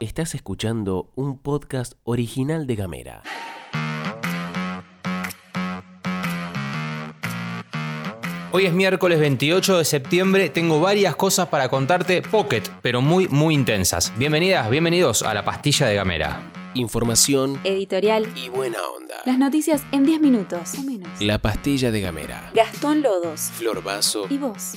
Estás escuchando un podcast original de Gamera. Hoy es miércoles 28 de septiembre, tengo varias cosas para contarte pocket, pero muy muy intensas. Bienvenidas, bienvenidos a la pastilla de Gamera. Información Editorial. y buena onda. Las noticias en 10 minutos o menos. La pastilla de Gamera. Gastón Lodos. Flor Vaso. ¿Y vos?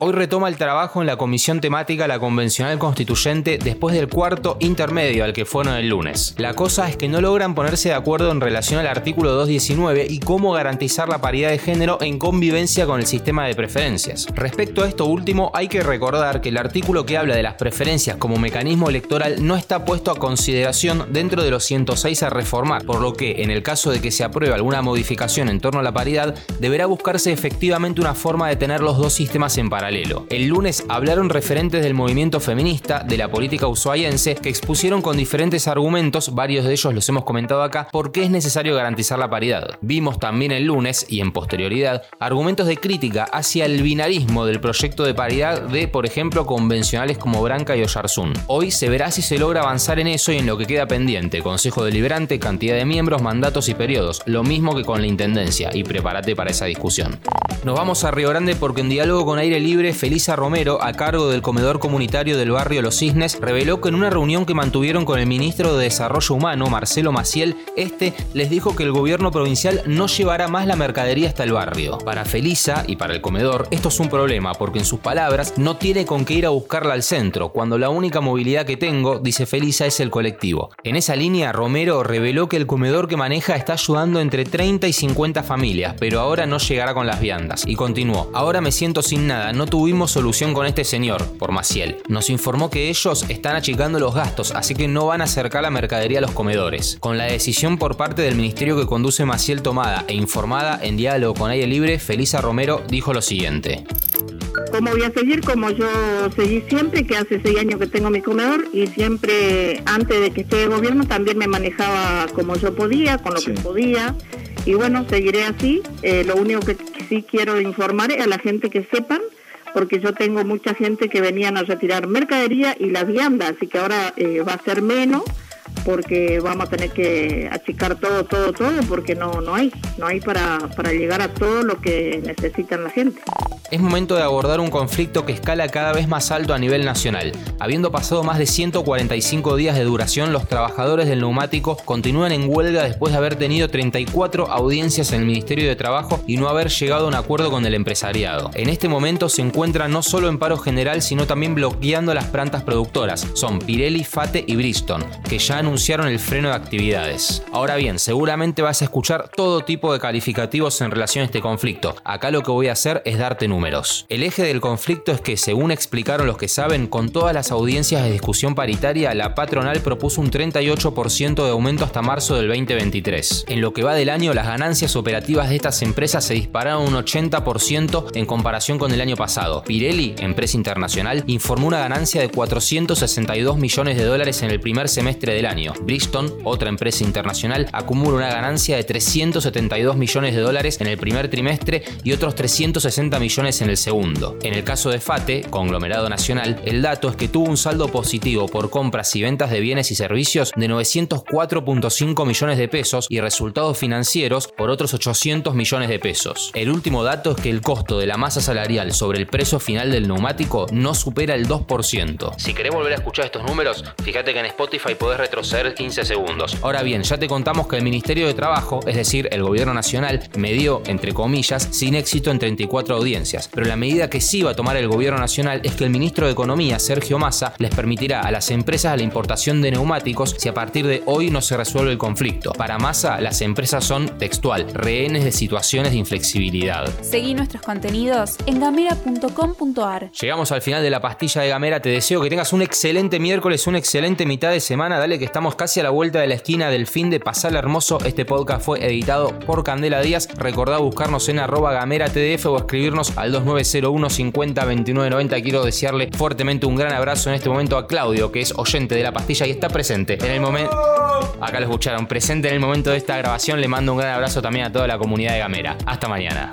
Hoy retoma el trabajo en la comisión temática la convencional constituyente después del cuarto intermedio al que fueron el lunes. La cosa es que no logran ponerse de acuerdo en relación al artículo 219 y cómo garantizar la paridad de género en convivencia con el sistema de preferencias. Respecto a esto último, hay que recordar que el artículo que habla de las preferencias como mecanismo electoral no está puesto a consideración dentro de los 106 a reformar, por lo que en el caso de que se apruebe alguna modificación en torno a la paridad, deberá buscarse efectivamente una forma de tener los dos sistemas en paralelo. El lunes hablaron referentes del movimiento feminista, de la política ushuaiense, que expusieron con diferentes argumentos, varios de ellos los hemos comentado acá, por qué es necesario garantizar la paridad. Vimos también el lunes, y en posterioridad, argumentos de crítica hacia el binarismo del proyecto de paridad de, por ejemplo, convencionales como Branca y Oyarzún. Hoy se verá si se logra avanzar en eso y en lo que queda pendiente, Consejo Deliberante, cantidad de miembros, mandatos y periodos, lo mismo que con la Intendencia, y prepárate para esa discusión. Nos vamos a Río Grande porque en diálogo con aire libre, Felisa Romero, a cargo del comedor comunitario del barrio Los Cisnes, reveló que en una reunión que mantuvieron con el ministro de Desarrollo Humano, Marcelo Maciel, este les dijo que el gobierno provincial no llevará más la mercadería hasta el barrio. Para Felisa y para el comedor, esto es un problema porque en sus palabras no tiene con qué ir a buscarla al centro, cuando la única movilidad que tengo, dice Felisa, es el colectivo. En esa línea, Romero reveló que el comedor que maneja está ayudando entre 30 y 50 familias, pero ahora no llegará con las viandas. Y continuó, ahora me siento sin nada, no tuvimos solución con este señor, por Maciel. Nos informó que ellos están achicando los gastos, así que no van a acercar la mercadería a los comedores. Con la decisión por parte del ministerio que conduce Maciel tomada e informada en diálogo con aire libre, Felisa Romero dijo lo siguiente. ¿Cómo voy a seguir? Como yo seguí siempre, que hace seis años que tengo mi comedor y siempre antes de que esté de gobierno también me manejaba como yo podía, con lo que podía. Y bueno, seguiré así. Eh, lo único que sí quiero informar es a la gente que sepan, porque yo tengo mucha gente que venían a retirar mercadería y la vianda, así que ahora eh, va a ser menos porque vamos a tener que achicar todo, todo, todo, porque no, no hay, no hay para, para llegar a todo lo que necesitan la gente. Es momento de abordar un conflicto que escala cada vez más alto a nivel nacional. Habiendo pasado más de 145 días de duración, los trabajadores del neumático continúan en huelga después de haber tenido 34 audiencias en el Ministerio de Trabajo y no haber llegado a un acuerdo con el empresariado. En este momento se encuentran no solo en paro general, sino también bloqueando las plantas productoras. Son Pirelli, Fate y Bridgestone, que ya anunciaron el freno de actividades. Ahora bien, seguramente vas a escuchar todo tipo de calificativos en relación a este conflicto. Acá lo que voy a hacer es darte números. El eje del conflicto es que, según explicaron los que saben, con todas las audiencias de discusión paritaria, la patronal propuso un 38% de aumento hasta marzo del 2023. En lo que va del año, las ganancias operativas de estas empresas se dispararon un 80% en comparación con el año pasado. Pirelli, empresa internacional, informó una ganancia de 462 millones de dólares en el primer semestre del año. Bridgestone, otra empresa internacional, acumula una ganancia de 372 millones de dólares en el primer trimestre y otros 360 millones en el segundo. En el caso de FATE, conglomerado nacional, el dato es que tuvo un saldo positivo por compras y ventas de bienes y servicios de 904.5 millones de pesos y resultados financieros por otros 800 millones de pesos. El último dato es que el costo de la masa salarial sobre el precio final del neumático no supera el 2%. Si querés volver a escuchar estos números, fíjate que en Spotify podés retroceder 15 segundos. Ahora bien, ya te contamos que el Ministerio de Trabajo, es decir, el gobierno nacional, medió, entre comillas, sin éxito en 34 audiencias. Pero la medida que sí va a tomar el gobierno nacional es que el ministro de Economía, Sergio Massa, les permitirá a las empresas la importación de neumáticos si a partir de hoy no se resuelve el conflicto. Para Massa, las empresas son, textual, rehenes de situaciones de inflexibilidad. Seguí nuestros contenidos en gamera.com.ar. Llegamos al final de la pastilla de Gamera. Te deseo que tengas un excelente miércoles, una excelente mitad de semana. Dale que estamos casi a la vuelta de la esquina del fin de Pasar Hermoso. Este podcast fue editado por Candela Díaz. Recordá buscarnos en arroba gamera tdf o escribirnos al 2901 50 29 90. Quiero desearle fuertemente un gran abrazo en este momento a Claudio, que es oyente de la pastilla y está presente en el momento. Acá lo escucharon, presente en el momento de esta grabación. Le mando un gran abrazo también a toda la comunidad de Gamera. Hasta mañana.